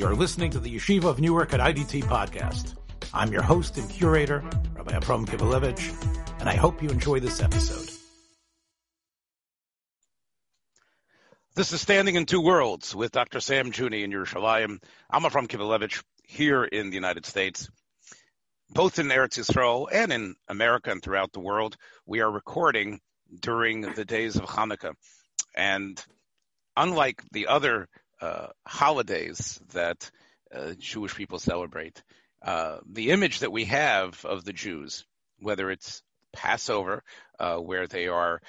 You're listening to the Yeshiva of Newark at IDT podcast. I'm your host and curator, Rabbi Abram Kibalevich, and I hope you enjoy this episode. This is Standing in Two Worlds with Dr. Sam Juni in Yerushalayim. I'm Abram Kibalevich here in the United States. Both in Eretz Yisrael and in America and throughout the world, we are recording during the days of Hanukkah. And unlike the other holidays that uh, Jewish people celebrate. Uh, the image that we have of the Jews, whether it's Passover, uh, where they are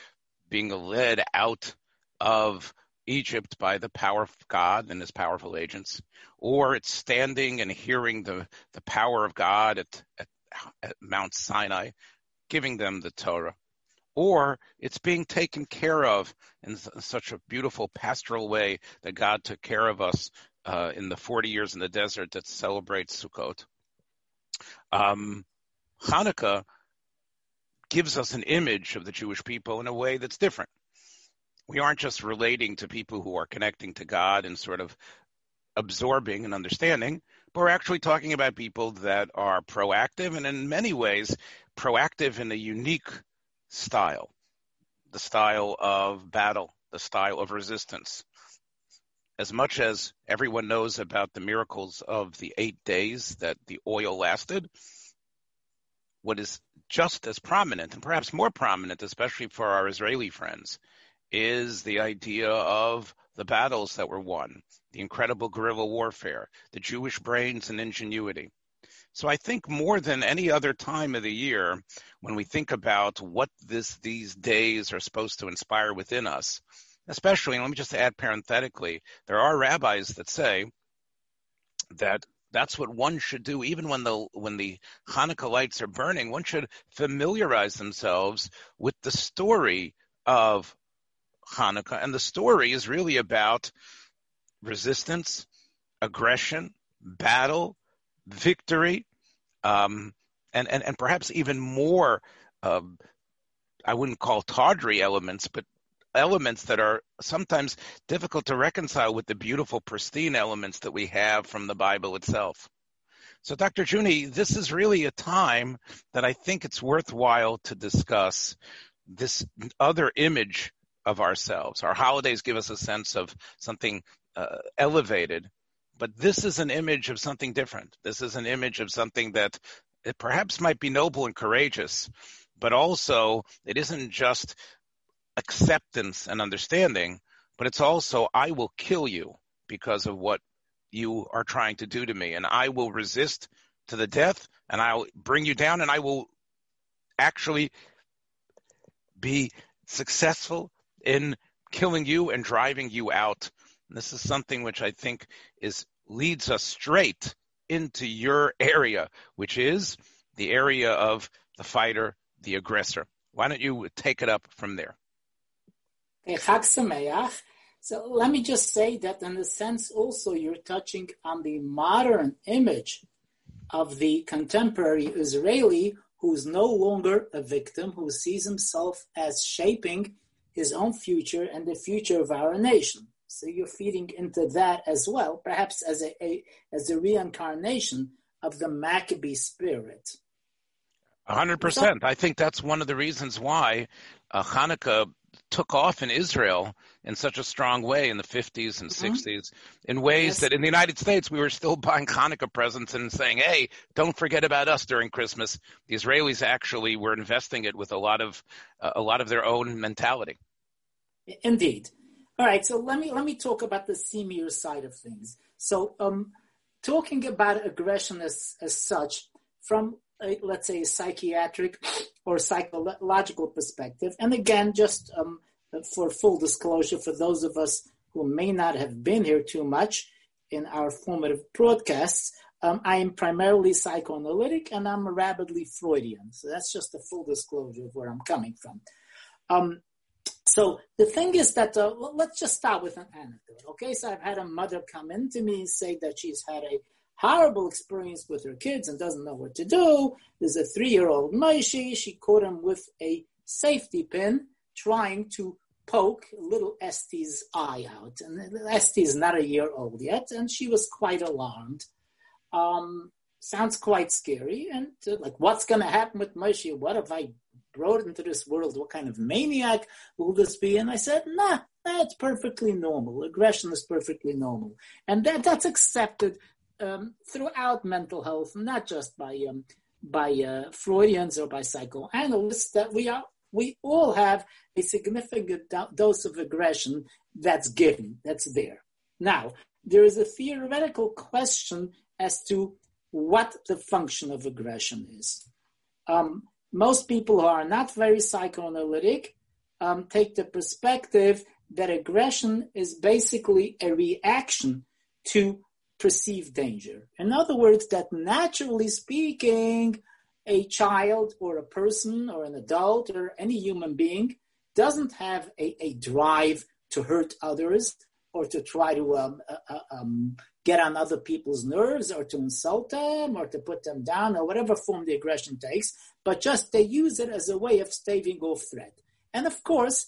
being led out of Egypt by the power of God and his powerful agents, or it's standing and hearing the, the power of God at, at, at Mount Sinai, giving them the Torah or it's being taken care of in such a beautiful pastoral way that God took care of us uh, in the 40 years in the desert that celebrates Sukkot. Um, Hanukkah gives us an image of the Jewish people in a way that's different. We aren't just relating to people who are connecting to God and sort of absorbing and understanding, but we're actually talking about people that are proactive and in many ways proactive in a unique style, the style of battle, the style of resistance. As much as everyone knows about the miracles of the eight days that the oil lasted, what is just as prominent and perhaps more prominent, especially for our Israeli friends, is the idea of the battles that were won, the incredible guerrilla warfare, the Jewish brains and ingenuity. So I think more than any other time of the year, when we think about what this these days are supposed to inspire within us, especially, and let me just add parenthetically, there are rabbis that say that that's what one should do even when the when the Hanukkah lights are burning one should familiarize themselves with the story of Hanukkah. And the story is really about resistance aggression battle victory, um, and, and, and perhaps even more, uh, I wouldn't call tawdry elements, but elements that are sometimes difficult to reconcile with the beautiful, pristine elements that we have from the Bible itself. So, Dr. Juni, this is really a time that I think it's worthwhile to discuss this other image of ourselves. Our holidays give us a sense of something uh, elevated, but this is an image of something different. This is an image of something that perhaps might be noble and courageous, but also it isn't just acceptance and understanding, but it's also, I will kill you because of what you are trying to do to me, and I will resist to the death, and I'll bring you down, and I will actually be successful in killing you and driving you out. And this is something which I think is leads us straight into your area, which is the area of the fighter, the aggressor. Why don't you take it up from there? So let me just say that in a sense also you're touching on the modern image of the contemporary Israeli who's no longer a victim, who sees himself as shaping his own future and the future of our nation. So you're feeding into that as well, perhaps as a, a as a reincarnation of the Maccabee spirit. A hundred percent. I think that's one of the reasons why uh, Hanukkah took off in Israel in such a strong way in the 50s and mm-hmm. 60s in ways yes. that in the United States we were still buying Hanukkah presents and saying, "Hey, don't forget about us during Christmas." The Israelis actually were investing it with a lot of uh, a lot of their own mentality. Indeed. All right, so let me let me talk about the seamier side of things. So, um, talking about aggression as as such, from a, let's say a psychiatric or psychological perspective, and again, just um, for full disclosure, for those of us who may not have been here too much in our formative broadcasts, um, I am primarily psychoanalytic and I'm rabidly Freudian. So that's just a full disclosure of where I'm coming from. Um, so the thing is that uh, let's just start with an anecdote. Okay, so I've had a mother come in to me and say that she's had a horrible experience with her kids and doesn't know what to do. There's a three-year-old Maishi. She caught him with a safety pin, trying to poke little Este's eye out. And Este is not a year old yet, and she was quite alarmed. Um, sounds quite scary. And uh, like, what's going to happen with Moshe? What have I brought into this world? What kind of maniac will this be? And I said, nah, that's perfectly normal. Aggression is perfectly normal. And that, that's accepted um, throughout mental health, not just by um, by uh, Freudians or by psychoanalysts, that we are we all have a significant do- dose of aggression that's given, that's there. Now, there is a theoretical question as to what the function of aggression is. Um, most people who are not very psychoanalytic um, take the perspective that aggression is basically a reaction to perceived danger. In other words, that naturally speaking, a child or a person or an adult or any human being doesn't have a, a drive to hurt others or to try to um, uh, uh, um, get on other people's nerves or to insult them or to put them down or whatever form the aggression takes, but just they use it as a way of staving off threat. And of course,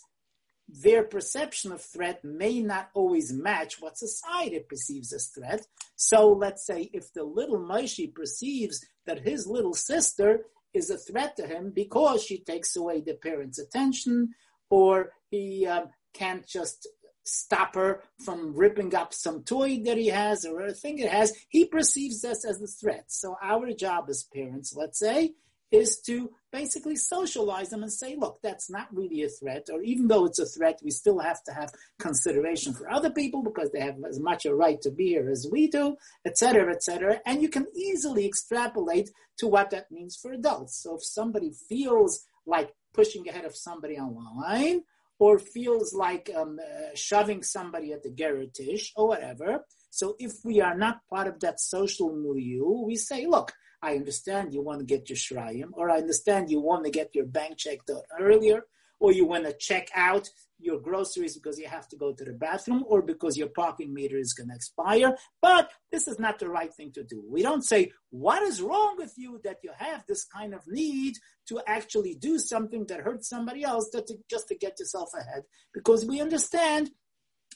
their perception of threat may not always match what society perceives as threat. So let's say if the little Maishi perceives that his little sister is a threat to him because she takes away the parent's attention, or he um, can't just stop her from ripping up some toy that he has or a thing it has, he perceives this as a threat. So our job as parents, let's say, is to basically socialize them and say, look, that's not really a threat, or even though it's a threat, we still have to have consideration for other people because they have as much a right to be here as we do, etc., etc. And you can easily extrapolate to what that means for adults. So if somebody feels like pushing ahead of somebody online, or feels like um, uh, shoving somebody at the garage or whatever. So if we are not part of that social milieu, we say, look, I understand you want to get your shrayim, or I understand you want to get your bank checked out earlier, or you want to check out your groceries because you have to go to the bathroom, or because your parking meter is going to expire. But this is not the right thing to do. We don't say, What is wrong with you that you have this kind of need to actually do something that hurts somebody else to, just to get yourself ahead? Because we understand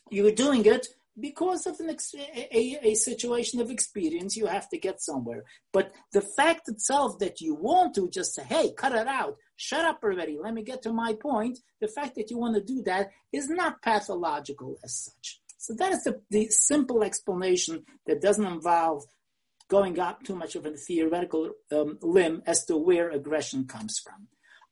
you're doing it because of an ex- a, a, situation of experience, you have to get somewhere. But the fact itself that you want to just say, hey, cut it out, shut up already, let me get to my point, the fact that you want to do that is not pathological as such. So that is the, the simple explanation that doesn't involve going up too much of a theoretical um, limb as to where aggression comes from.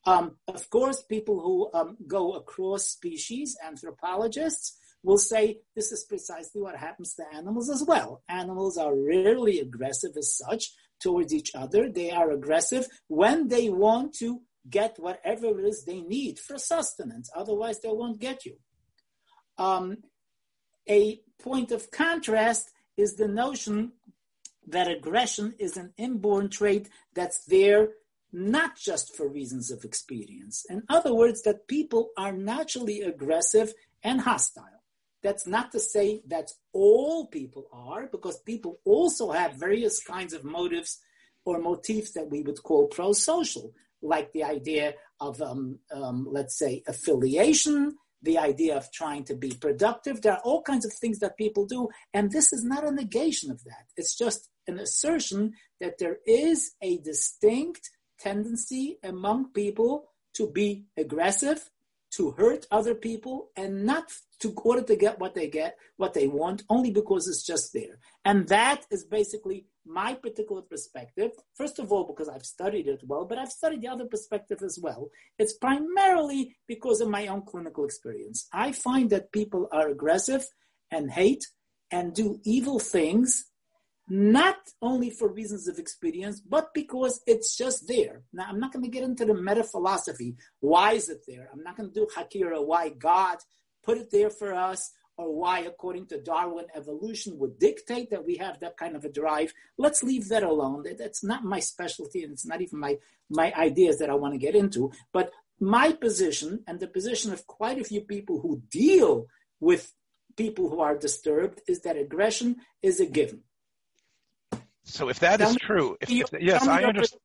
Um, of course, people who um, go across species, anthropologists, will say this is precisely what happens to animals as well. Animals are rarely aggressive as such towards each other. They are aggressive when they want to get whatever it is they need for sustenance. Otherwise, they won't get you. Um, a point of contrast is the notion that aggression is an inborn trait that's there not just for reasons of experience. In other words, that people are naturally aggressive and hostile. That's not to say that all people are, because people also have various kinds of motives or motifs that we would call pro-social, like the idea of, um, um, let's say, affiliation, the idea of trying to be productive. There are all kinds of things that people do, and this is not a negation of that. It's just an assertion that there is a distinct tendency among people to be aggressive, to hurt other people, and not to order to get what they get, what they want, only because it's just there. And that is basically my particular perspective. First of all, because I've studied it well, but I've studied the other perspective as well. It's primarily because of my own clinical experience. I find that people are aggressive and hate and do evil things not only for reasons of experience, but because it's just there. Now, I'm not going to get into the meta philosophy. Why is it there? I'm not going to do Hakira, why God put it there for us, or why, according to Darwin, evolution would dictate that we have that kind of a drive. Let's leave that alone. That's not my specialty, and it's not even my, my ideas that I want to get into. But my position, and the position of quite a few people who deal with people who are disturbed, is that aggression is a given so if that tell is me, true, if, if, yes, I understand.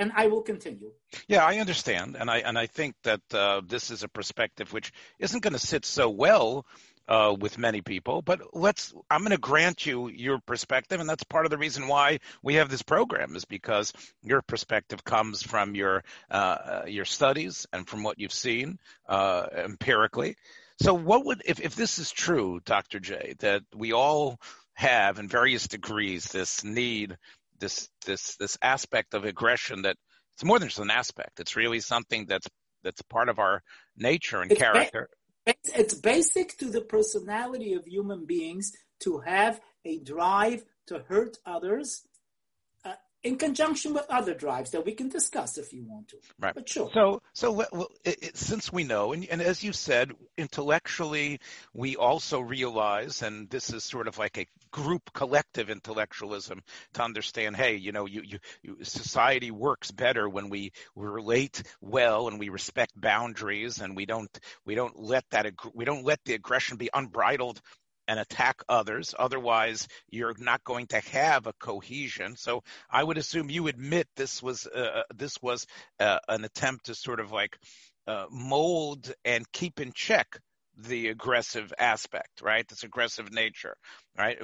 And I will continue. Yeah, I understand, and I and I think that uh, this is a perspective which isn't going to sit so well uh, with many people. But let's I'm going to grant you your perspective, and that's part of the reason why we have this program is because your perspective comes from your uh, your studies and from what you've seen uh, empirically. So, what would if if this is true, Dr. J, that we all have in various degrees this need this this this aspect of aggression that it's more than just an aspect. It's really something that's that's part of our nature and it's character. Ba- it's basic to the personality of human beings to have a drive to hurt others in conjunction with other drives that we can discuss if you want to. Right. But sure. So, so well, it, it, since we know, and, and, as you said, intellectually, we also realize, and this is sort of like a group collective intellectualism to understand. Hey, you know, you, you, you society works better when we, we relate well and we respect boundaries, and we don't we don't let that we don't let the aggression be unbridled and attack others. Otherwise, you're not going to have a cohesion. So I would assume you admit this was uh, uh, this was uh, an attempt to sort of like uh, mold and keep in check the aggressive aspect, right? This aggressive nature, right?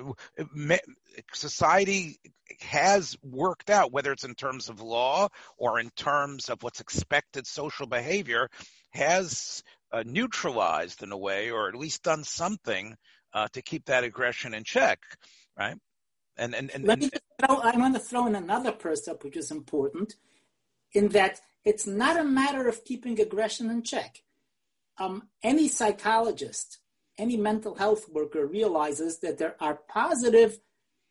Society has worked out, whether it's in terms of law or in terms of what's expected social behavior, has uh, neutralized in a way, or at least done something uh, to keep that aggression in check, right? And and, and, Let me throw, I want to throw in another percept which is important, in that it's not a matter of keeping aggression in check. Um, any psychologist, any mental health worker realizes that there are positive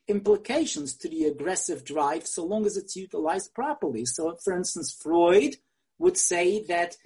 implications to the aggressive drive so long as it's utilized properly. So, for instance, Freud would say that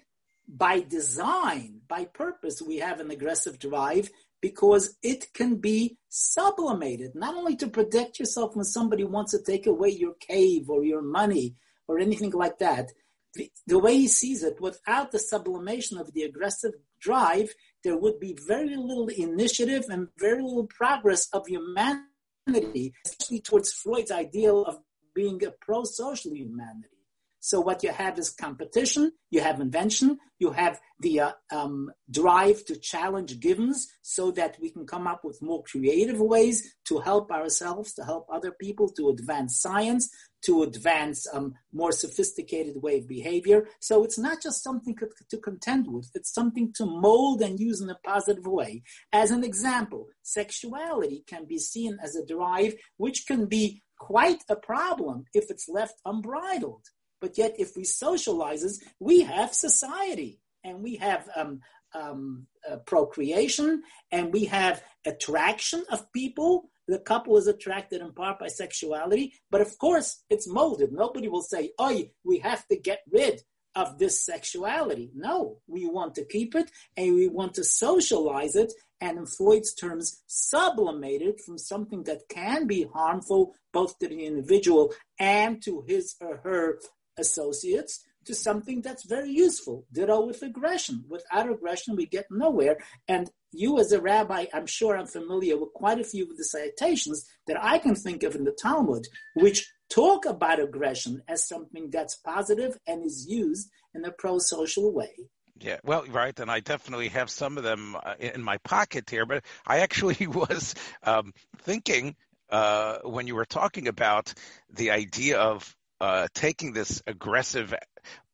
by design, by purpose, we have an aggressive drive because it can be sublimated, not only to protect yourself when somebody wants to take away your cave or your money or anything like that. The, the way he sees it, without the sublimation of the aggressive drive, there would be very little initiative and very little progress of humanity, especially towards Freud's ideal of being a pro social humanity. So what you have is competition, you have invention, you have the uh, um, drive to challenge givens so that we can come up with more creative ways to help ourselves, to help other people, to advance science, to advance um, more sophisticated way of behavior. So it's not just something to, to contend with, it's something to mold and use in a positive way. As an example, sexuality can be seen as a drive which can be quite a problem if it's left unbridled. But yet, if we socializes, we have society and we have um, um, uh, procreation and we have attraction of people. The couple is attracted in part by sexuality, but of course, it's molded. Nobody will say, "Oh, we have to get rid of this sexuality." No, we want to keep it and we want to socialize it and in Freud's terms, sublimated from something that can be harmful both to the individual and to his or her associates to something that's very useful. Ditto with aggression. Without aggression, we get nowhere. And you, as a rabbi, I'm sure I'm familiar with quite a few of the citations that I can think of in the Talmud, which talk about aggression as something that's positive and is used in a pro social way. Yeah, well, right, and I definitely have some of them uh, in my pocket here. But I actually was um, thinking uh, when you were talking about the idea of uh, taking this aggressive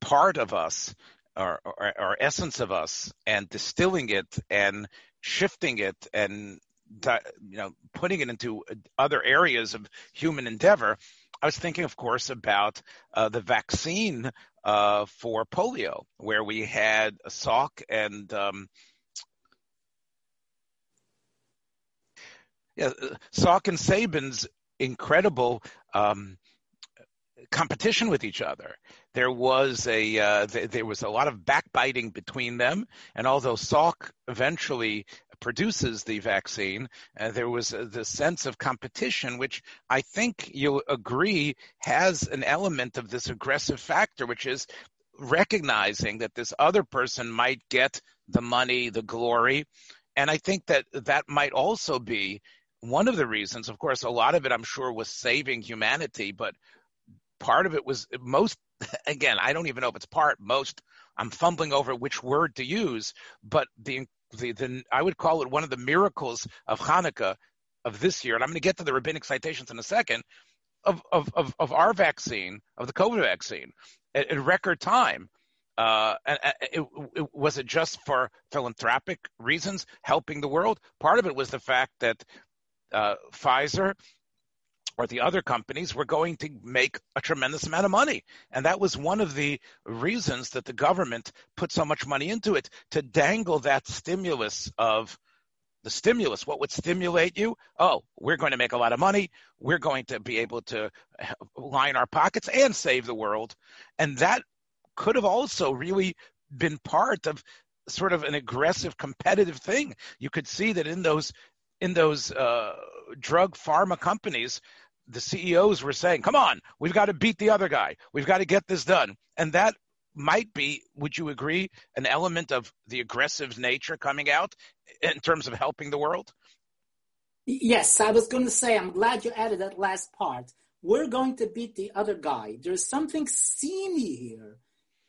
part of us or, essence of us and distilling it and shifting it and you know putting it into other areas of human endeavor i was thinking of course about uh, the vaccine uh, for polio where we had salk and um, yeah, Salk and Sabin's incredible um, competition with each other. There was a uh, th- there was a lot of backbiting between them, and although Salk eventually produces the vaccine, uh, there was uh, the sense of competition, which I think you'll agree has an element of this aggressive factor, which is recognizing that this other person might get the money, the glory, and I think that that might also be one of the reasons. Of course, a lot of it, I'm sure, was saving humanity, but part of it was most again, I don't even know if it's part, most. I'm fumbling over which word to use, but the the, the I would call it one of the miracles of Hanukkah of this year, and I'm going to get to the rabbinic citations in a second, of, of, of, of our vaccine, of the COVID vaccine, in record time. Uh, and, it, it, was it just for philanthropic reasons, helping the world? Part of it was the fact that uh, Pfizer or the other companies were going to make a tremendous amount of money. And that was one of the reasons that the government put so much money into it to dangle that stimulus of the stimulus. What would stimulate you? Oh, we're going to make a lot of money. We're going to be able to line our pockets and save the world. And that could have also really been part of sort of an aggressive competitive thing. You could see that in those in those uh, drug pharma companies, the CEOs were saying, "Come on, we've got to beat the other guy. We've got to get this done." And that might be, would you agree, an element of the aggressive nature coming out in terms of helping the world? Yes, I was going to say, I'm glad you added that last part. We're going to beat the other guy. There's something seamy here,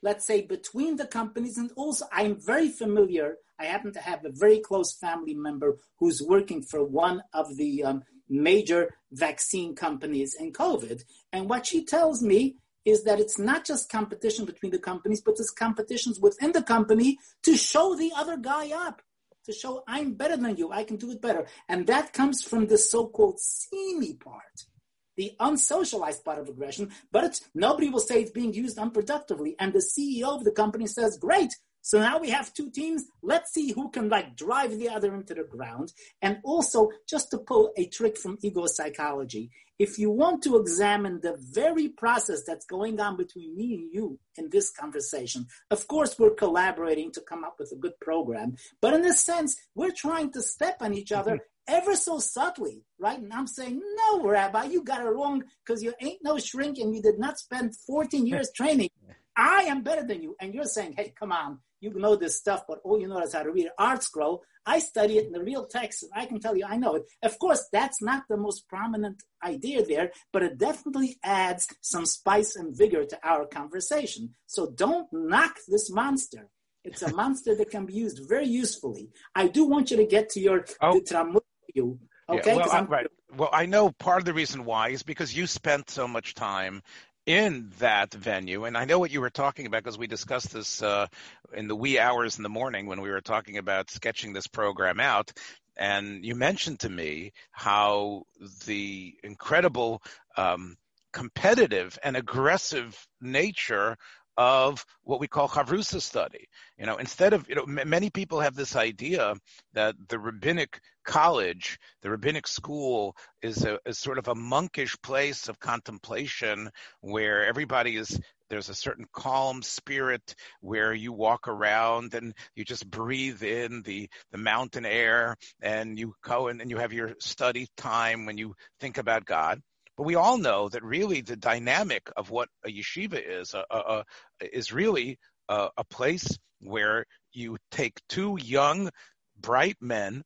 let's say, between the companies. And also, I'm very familiar. I happen to have a very close family member who's working for one of the um, major vaccine companies in COVID. And what she tells me is that it's not just competition between the companies, but it's competitions within the company to show the other guy up, to show I'm better than you, I can do it better. And that comes from the so-called seamy part, the unsocialized part of aggression, but nobody will say it's being used unproductively. And the CEO of the company says, great, so now we have two teams. Let's see who can like drive the other into the ground. And also, just to pull a trick from ego psychology, if you want to examine the very process that's going on between me and you in this conversation, of course, we're collaborating to come up with a good program. But in a sense, we're trying to step on each other mm-hmm. ever so subtly, right? And I'm saying, no, Rabbi, you got it wrong because you ain't no shrink and you did not spend 14 years training. I am better than you. And you're saying, hey, come on, you know this stuff, but all you know is how to read ArtScroll. I study it in the real text, and I can tell you I know it. Of course, that's not the most prominent idea there, but it definitely adds some spice and vigor to our conversation. So don't knock this monster. It's a monster that can be used very usefully. I do want you to get to your oh. Okay, yeah, well, right. Well, I know part of the reason why is because you spent so much time in that venue. And I know what you were talking about because we discussed this uh, in the wee hours in the morning when we were talking about sketching this program out. And you mentioned to me how the incredible um, competitive and aggressive nature of what we call chavrusa study. You know, instead of, you know, m- many people have this idea that the rabbinic college, the rabbinic school is a sort of a monkish place of contemplation where everybody is there's a certain calm spirit where you walk around and you just breathe in the the mountain air and you go and you have your study time when you think about God. But we all know that really the dynamic of what a yeshiva is uh, uh, uh is really a place where you take two young, bright men,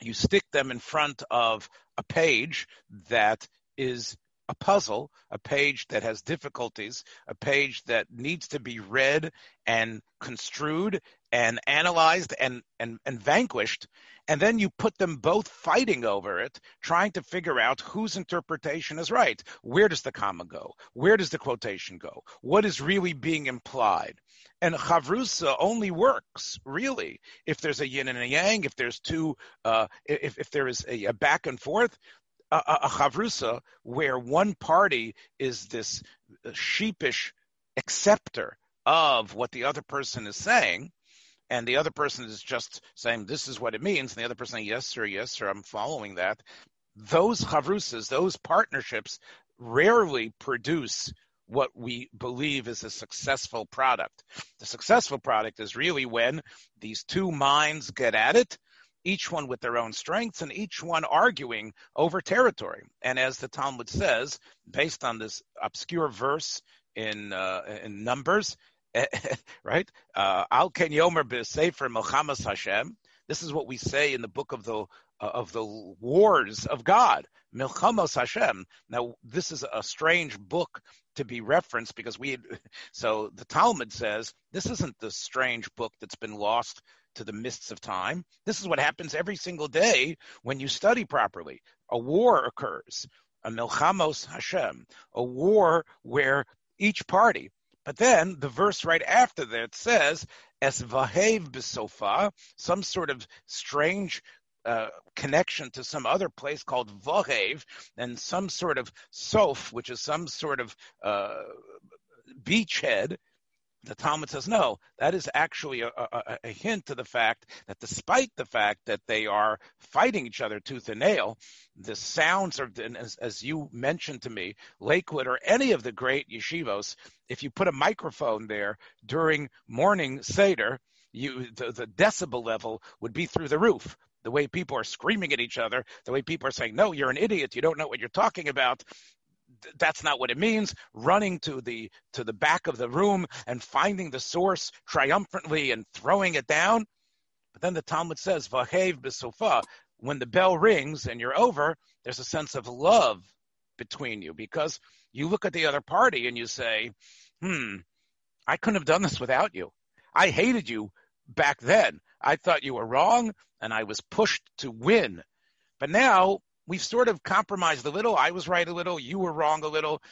you stick them in front of a page that is a puzzle, a page that has difficulties, a page that needs to be read and construed and analyzed and, and, and vanquished and then you put them both fighting over it, trying to figure out whose interpretation is right. Where does the comma go? Where does the quotation go? What is really being implied? And chavrusa only works really if there's a yin and a yang, if there's two, uh, if if there is a, a back and forth. A, a, chavrusa where one party is this sheepish acceptor of what the other person is saying, and the other person is just saying this is what it means, and the other person yes sir, yes sir, I'm following that. Those chavrusas, those partnerships, rarely produce what we believe is a successful product. The successful product is really when these two minds get at it, each one with their own strengths and each one arguing over territory. And as the Talmud says, based on this obscure verse in uh, in Numbers, right? Uh, Al Ken Yomer B'Sefer Milchamas Hashem. This is what we say in the book of the uh, of the wars of God. Milchamos Hashem. Now, this is a strange book to be referenced because we, so the Talmud says this isn't the strange book that's been lost to the mists of time. This is what happens every single day when you study properly. A war occurs, a Milchamos Hashem, a war where each party, but then the verse right after that says, "Es vahev b'sofa," some sort of strange uh, connection to some other place called vahev, and some sort of sof, which is some sort of uh, beachhead, the Talmud says, no, that is actually a, a, a, hint to the fact that despite the fact that they are fighting each other tooth and nail, the sounds are, as, as you mentioned to me, Lakewood or any of the great yeshivos, if you put a microphone there during morning Seder, you, the, the decibel level would be through the roof. The way people are screaming at each other, the way people are saying, no, you're an idiot, you don't know what you're talking about that's not what it means. Running to the to the back of the room and finding the source triumphantly and throwing it down. But then the talmud says vahev b'sofa when the bell rings and you're over there's a sense of love between you because you look at the other party and you say hmm i couldn't have done this without you. I hated you back then. I thought you were wrong and i was pushed to win. But now we've sort of compromised a little. I was right a little. You were wrong a little.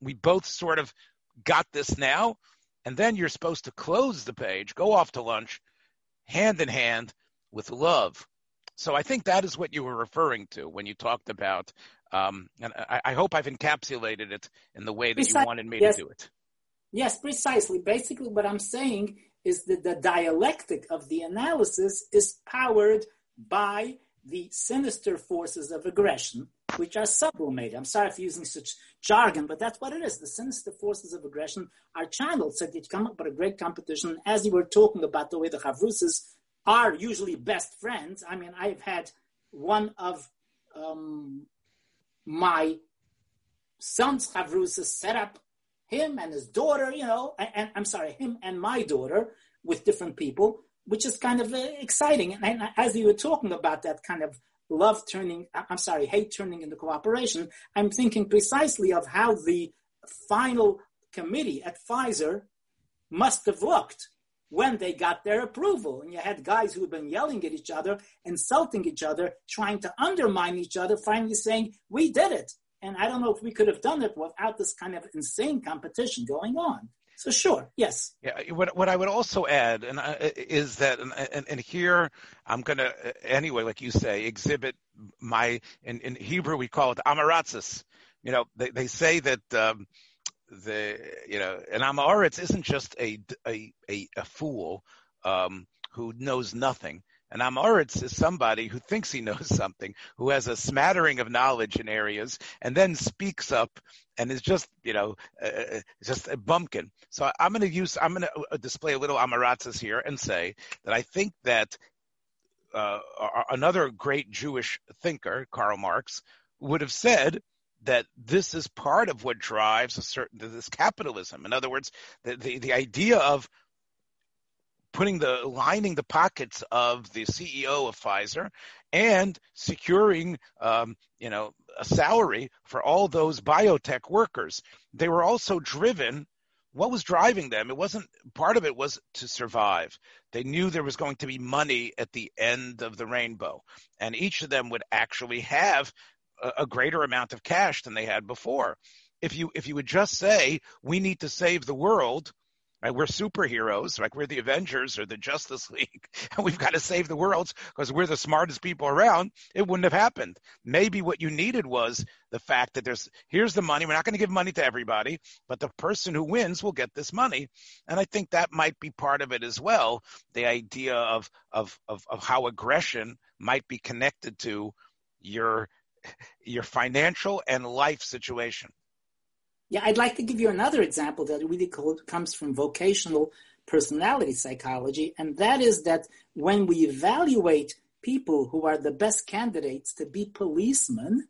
We both sort of got this now. And then you're supposed to close the page, go off to lunch, hand in hand with love. So I think that is what you were referring to when you talked about, um, and I, I, hope I've encapsulated it in the way that you wanted me yes. to do it. Yes, precisely. Basically, what I'm saying is that the dialectic of the analysis is powered by the sinister forces of aggression, which are sublimated. I'm sorry for using such jargon, but that's what it is. The sinister forces of aggression are channeled so you come up with a great competition. As you were talking about the way the Chavrusas are usually best friends, I mean, I've had one of um, my son's Chavrusas set up him and his daughter, you know, and, and I'm sorry, him and my daughter with different people which is kind of uh, exciting. And, and, as you were talking about that kind of love turning, I'm sorry, hate turning into cooperation, I'm thinking precisely of how the final committee at Pfizer must have looked when they got their approval. And you had guys who had been yelling at each other, insulting each other, trying to undermine each other, finally saying, We did it. And I don't know if we could have done it without this kind of insane competition going on. So sure, yes. Yeah. What what I would also add, and uh, is that, and, and, and here I'm to uh, anyway, like you say, exhibit my in, in Hebrew we call it amaratzis. You know, they they say that. Um, the you know an amaretz isn't just a a a, a fool um, who knows nothing. An Amoritz is somebody who thinks he knows something, who has a smattering of knowledge in areas, and then speaks up and is just, you know, uh, uh just a bumpkin. So I'm going to use, I'm going to uh, display a little Amaratzis here and say that I think that uh, another great Jewish thinker, Karl Marx, would have said that this is part of what drives a certain this capitalism. In other words, the, the, the idea of putting the lining the pockets of the CEO of Pfizer and securing, um, you know, a salary for all those biotech workers. They were also driven. What was driving them? It wasn't part of it was to survive. They knew there was going to be money at the end of the rainbow, and each of them would actually have a, a greater amount of cash than they had before. If you if you would just say we need to save the world, Right? We're superheroes, like we're the Avengers or the Justice League, and we've got to save the world because we're the smartest people around. It wouldn't have happened. Maybe what you needed was the fact that there's here's the money. We're not going to give money to everybody, but the person who wins will get this money. And I think that might be part of it as well. The idea of of of, of how aggression might be connected to your your financial and life situation. Yeah, I'd like to give you another example that really comes from vocational personality psychology, and that is that when we evaluate people who are the best candidates to be policemen,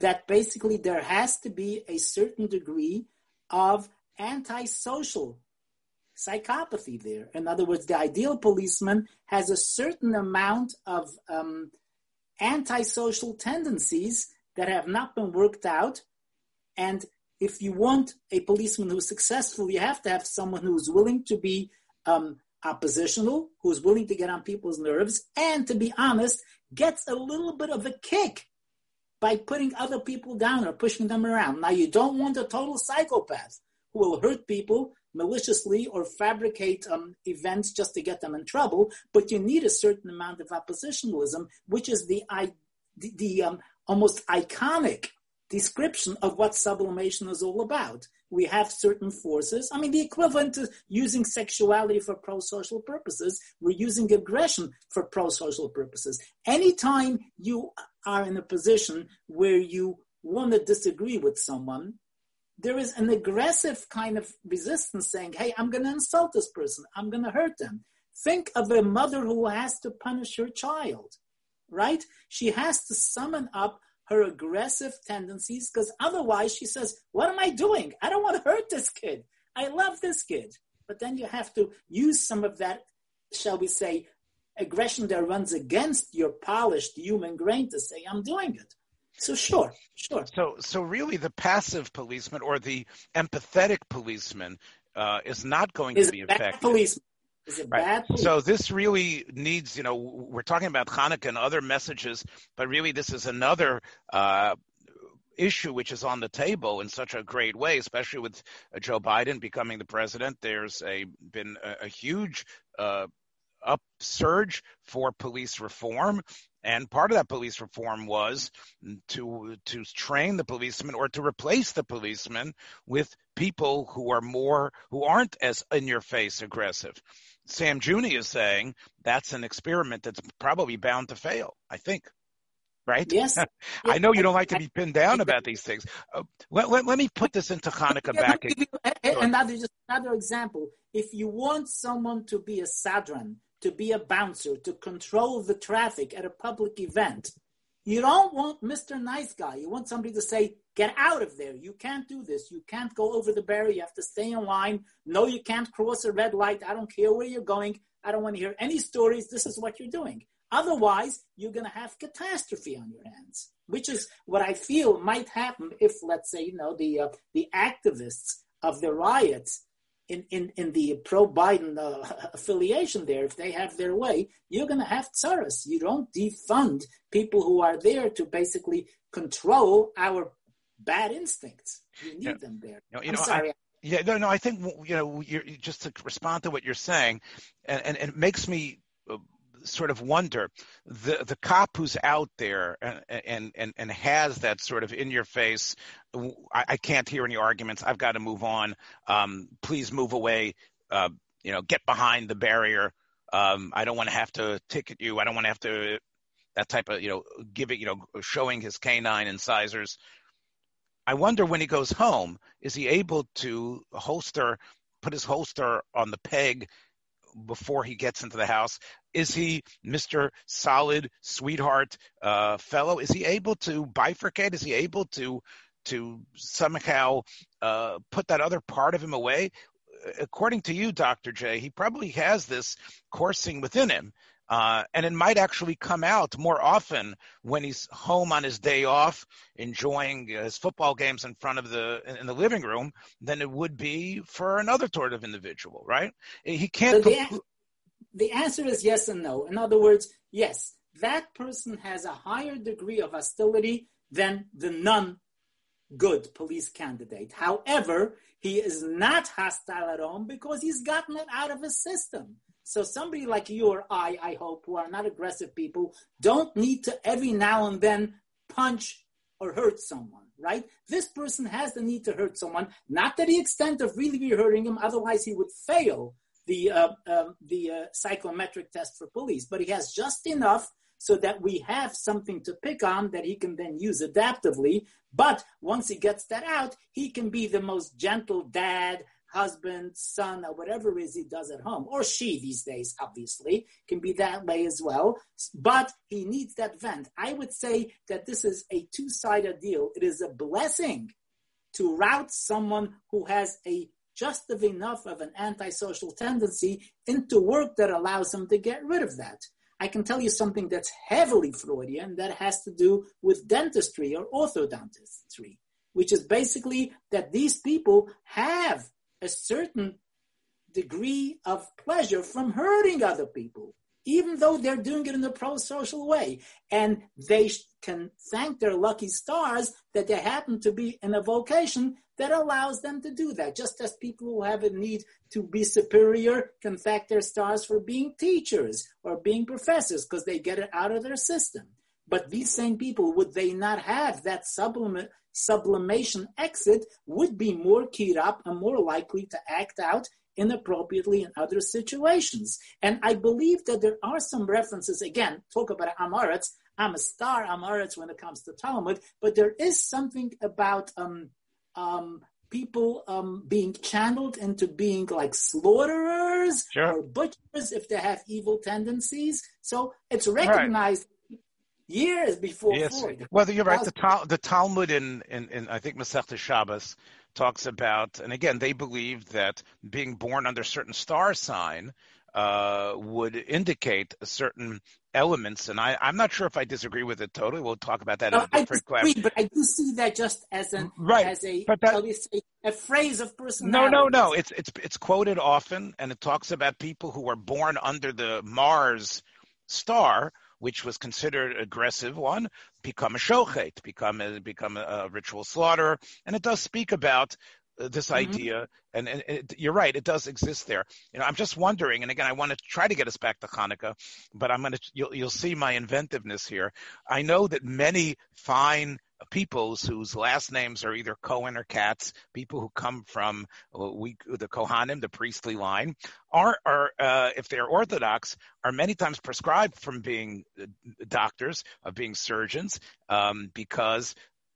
that basically there has to be a certain degree of antisocial psychopathy there. In other words, the ideal policeman has a certain amount of um, antisocial tendencies that have not been worked out. And if you want a policeman who's successful, you have to have someone who's willing to be um, oppositional, who's willing to get on people's nerves, and to be honest, gets a little bit of a kick by putting other people down or pushing them around. Now, you don't want a total psychopath who will hurt people maliciously or fabricate um, events just to get them in trouble, but you need a certain amount of oppositionalism, which is the, the, the um, almost iconic description of what sublimation is all about. We have certain forces. I mean, the equivalent to using sexuality for pro social purposes, we're using aggression for pro social purposes. Anytime you are in a position where you want to disagree with someone, there is an aggressive kind of resistance saying, hey, I'm going to insult this person, I'm going to hurt them. Think of a mother who has to punish her child, right? She has to summon up her aggressive tendencies because otherwise she says, What am I doing? I don't want to hurt this kid. I love this kid. But then you have to use some of that, shall we say, aggression that runs against your polished human grain to say, I'm doing it. So sure, sure. So so really the passive policeman or the empathetic policeman uh, is not going is to be effective. Policeman. Is it right. bad? So this really needs, you know, we're talking about Hanukkah and other messages, but really this is another uh, issue which is on the table in such a great way, especially with uh, Joe Biden becoming the president. There's a been a, a huge uh, upsurge for police reform. And part of that police reform was to to train the policemen or to replace the policemen with people who are more who aren't as in your face aggressive. Sam Juni is saying that's an experiment that's probably bound to fail. I think. Right? Yes. I know you don't like to be pinned down about these things. Uh, let, let, let, me put this into Hanukkah back. Another, just another example. If you want someone to be a sadran, to be a bouncer, to control the traffic at a public event, you don't want Mr. Nice Guy. You want somebody to say, get out of there. You can't do this. You can't go over the barrier. You have to stay in line. No, you can't cross a red light. I don't care where you're going. I don't want to hear any stories. This is what you're doing. Otherwise, you're going to have catastrophe on your hands, which is what I feel might happen if, let's say, you know, the uh, the activists of the riots in, in, in the pro Biden uh, affiliation there, if they have their way, you're going to have tsaras. You don't defund people who are there to basically control our bad instincts. You need yeah. them there. No, you I'm know, sorry. I, yeah, no, no. I think you know, just to respond to what you're saying, and, and, and it makes me uh, sort of wonder. The the cop who's out there and and and, has that sort of in your face I, I, can't hear any arguments. I've got to move on. Um, please move away. Uh, you know get behind the barrier. Um, i don't want to have to ticket you. I don't want to have to that type of you know giving you know showing his canine incisors. I wonder when he goes home is he able to holster put his holster on the peg before he gets into the house? Is he Mr. Solid Sweetheart uh, fellow? Is he able to bifurcate? Is he able to to somehow uh, put that other part of him away? According to you, Dr. J, he probably has this coursing within him. Uh, and it might actually come out more often when he's home on his day off, enjoying his football games in front of the in the living room, than it would be for another sort of individual, right? He can't. So the answer is yes and no. In other words, yes, that person has a higher degree of hostility than the non good police candidate. However, he is not hostile at home because he's gotten it out of his system. So somebody like you or I, I hope, who are not aggressive people, don't need to every now and then punch or hurt someone, right? This person has the need to hurt someone, not to the extent of really hurting him, otherwise he would fail the uh, um, the uh, psychometric test for police. But he has just enough so that we have something to pick on that he can then use adaptively. But once he gets that out, he can be the most gentle dad, husband, son, or whatever it is he does at home, or she these days, obviously, can be that way as well. But he needs that vent. I would say that this is a two sided deal. It is a blessing to route someone who has a just enough of an antisocial tendency into work that allows him to get rid of that. I can tell you something that's heavily Freudian that has to do with dentistry or orthodontistry, which is basically that these people have a certain degree of pleasure from hurting other people even though they're doing it in a pro-social way. And they can thank their lucky stars that they happen to be in a vocation that allows them to do that. Just as people who have a need to be superior can thank their stars for being teachers or being professors because they get it out of their system. But these same people, would they not have that sublim- sublimation exit, would be more keyed up and more likely to act out inappropriately in other situations. And I believe that there are some references, again, talk about Amaretz. I'm a star Amaretz when it comes to Talmud, but there is something about um, um, people um, being channeled into being like slaughterers sure. or butchers if they have evil tendencies. So it's recognized right. years before yes. Freud. Well, you're right. The, the Talmud in, in, in I think Masechta Shabbos talks about, and again, they believe that being born under certain star sign uh, would indicate certain elements, and I, am not sure if I disagree with it totally. We'll talk about that no, in a different I disagree, class. But I do see that just as an right, as a but that, say, a phrase of personality. No, no, no. It's it's it's quoted often, and it talks about people who are born under the Mars star, which was considered aggressive one, become a shochet, become a, become a, ritual slaughter, and it does speak about uh, this mm-hmm. idea, and, and it, you're right, it does exist there. You know, I'm just wondering, and again, I want to try to get us back to Hanukkah, but I'm going to, you'll, you'll see my inventiveness here. I know that many fine peoples whose last names are either Cohen or Katz, people who come from uh, we, the Kohanim, the priestly line, are, are uh, if they're Orthodox, are many times prescribed from being uh, doctors, of being surgeons, um, because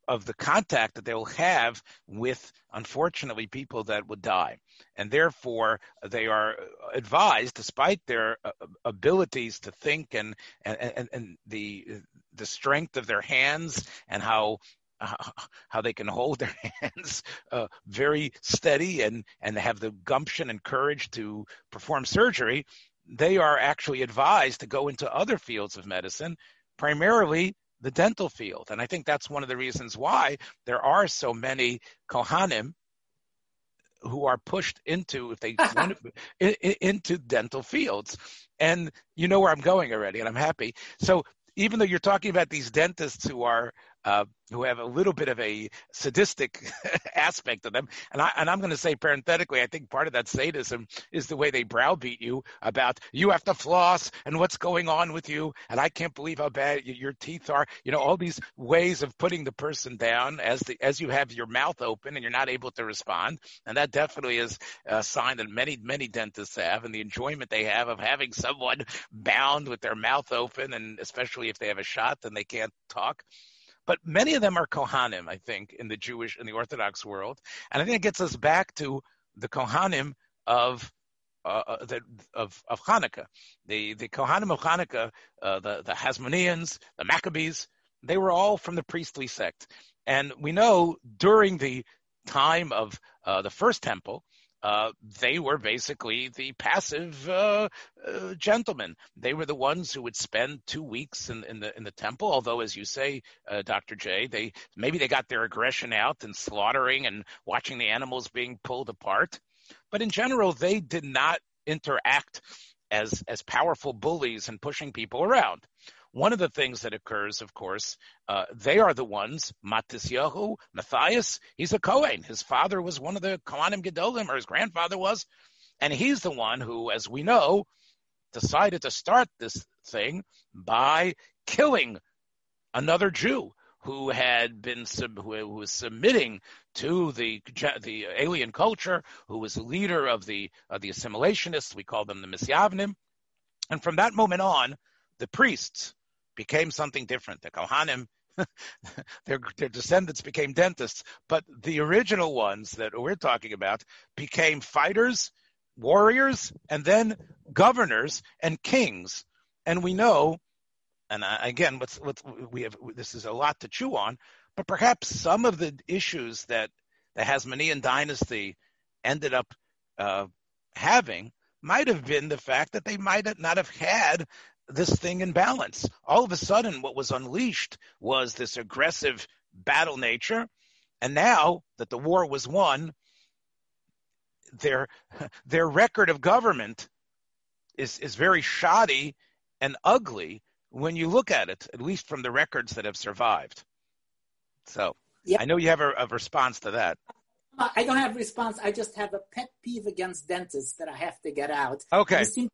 of the contact that they'll have with, unfortunately, people that would die. And therefore, they are advised, despite their uh, abilities to think and, and, and, and the, the strength of their hands and how uh, how they can hold their hands uh, very steady and and have the gumption and courage to perform surgery, they are actually advised to go into other fields of medicine, primarily the dental field. And I think that's one of the reasons why there are so many Kohanim who are pushed into if they want to, into dental fields. And you know where I'm going already, and I'm happy. So even though you're talking about these dentists who are uh, who have a little bit of a sadistic aspect of them. And, I, and I'm going to say parenthetically, I think part of that sadism is the way they browbeat you about you have to floss and what's going on with you. And I can't believe how bad your teeth are. You know, all these ways of putting the person down as the, as you have your mouth open and you're not able to respond. And that definitely is a sign that many, many dentists have and the enjoyment they have of having someone bound with their mouth open. And especially if they have a shot and they can't talk. But many of them are Kohanim, I think, in the Jewish, in the Orthodox world. And I think it gets us back to the Kohanim of uh, uh, the, of of Hanukkah. The the Kohanim of Hanukkah, uh, the the Hasmoneans, the Maccabees, they were all from the priestly sect, and we know during the time of uh, the first temple, uh, they were basically the passive uh, uh, gentlemen. They were the ones who would spend two weeks in, in the in the temple. Although, as you say, uh, Dr. J, they maybe they got their aggression out in slaughtering and watching the animals being pulled apart. But in general, they did not interact as as powerful bullies and pushing people around. One of the things that occurs, of course, uh, they are the ones, Matisyahu, Matthias, he's a Kohen. His father was one of the Kohanim Gedolim, or his grandfather was. And he's the one who, as we know, decided to start this thing by killing another Jew who had been who was submitting to the the alien culture, who was the leader of the the assimilationists. We call them the Misyavnim. And from that moment on, the priests became something different. The Kohanim, their, their descendants became dentists, but the original ones that we're talking about became fighters, warriors, and then governors and kings. And we know, and again, what's, what's, we have this is a lot to chew on, but perhaps some of the issues that the Hasmonean dynasty ended up uh, having might have been the fact that they might not have had this thing in balance. All of a sudden, what was unleashed was this aggressive battle nature. And now that the war was won, their their record of government is is very shoddy and ugly when you look at it, at least from the records that have survived. So yep. I know you have a, a response to that. I don't have a response. I just have a pet peeve against dentists that I have to get out. Okay. You seem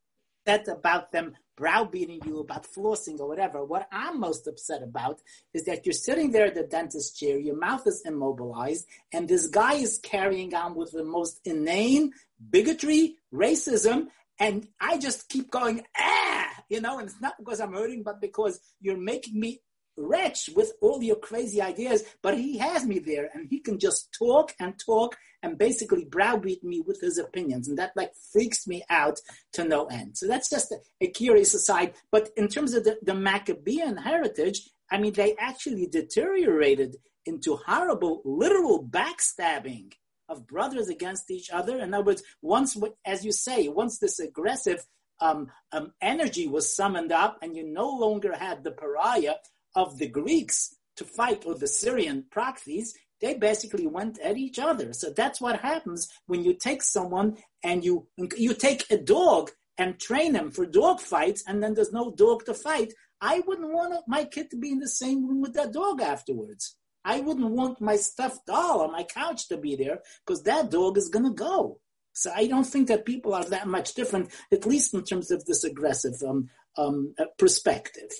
upset about them browbeating you about flossing or whatever. What I'm most upset about is that you're sitting there at the dentist chair, your mouth is immobilized, and this guy is carrying on with the most inane bigotry, racism, and I just keep going, ah, you know, and it's not because I'm hurting, but because you're making me retch with all your crazy ideas, but he has me there and he can just talk and talk and basically browbeat me with his opinions. And that like freaks me out to no end. So that's just a, a curious aside. But in terms of the, the Maccabean heritage, I mean, they actually deteriorated into horrible, literal backstabbing of brothers against each other. In other words, once, as you say, once this aggressive um, um, energy was summoned up and you no longer had the pariah of the Greeks to fight or the Syrian proxies, they basically went at each other. So that's what happens when you take someone and you you take a dog and train him for dog fights, and then there's no dog to fight. I wouldn't want my kid to be in the same room with that dog afterwards. I wouldn't want my stuffed doll on my couch to be there because that dog is going to go. So I don't think that people are that much different, at least in terms of this aggressive um, um, uh, perspective.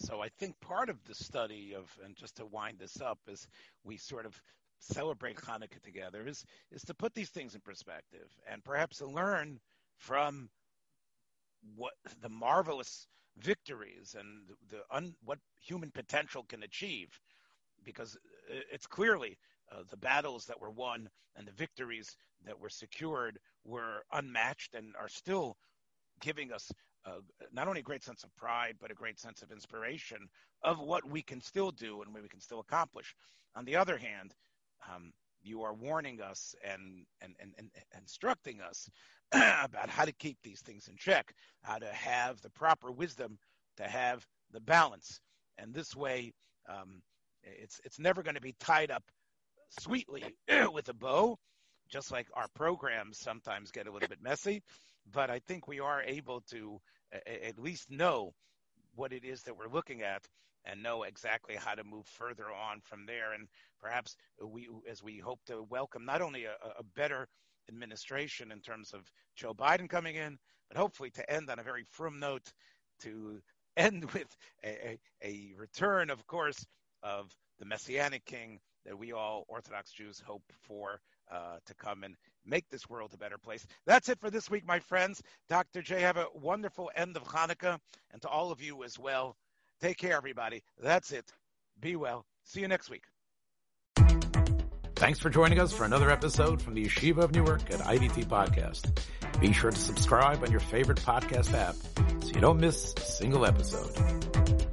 So I think part of the study of, and just to wind this up, is we sort of celebrate Hanukkah together, is is to put these things in perspective and perhaps to learn from what the marvelous victories and the un, what human potential can achieve, because it's clearly uh, the battles that were won and the victories that were secured were unmatched and are still giving us not only a great sense of pride, but a great sense of inspiration of what we can still do and what we can still accomplish. On the other hand, um, you are warning us and, and, and, and instructing us about how to keep these things in check, how to have the proper wisdom, to have the balance. And this way, um, it's, it's never going to be tied up sweetly with a bow, just like our programs sometimes get a little bit messy. But I think we are able to at least know what it is that we're looking at and know exactly how to move further on from there. And perhaps we, as we hope to welcome not only a, a better administration in terms of Joe Biden coming in, but hopefully to end on a very firm note, to end with a, a, a return, of course, of the Messianic King that we all Orthodox Jews hope for uh, to come and make this world a better place. That's it for this week, my friends. Dr. J, have a wonderful end of Hanukkah, and to all of you as well. Take care, everybody. That's it. Be well. See you next week. Thanks for joining us for another episode from the Yeshiva of Newark at IDT Podcast. Be sure to subscribe on your favorite podcast app so you don't miss a single episode.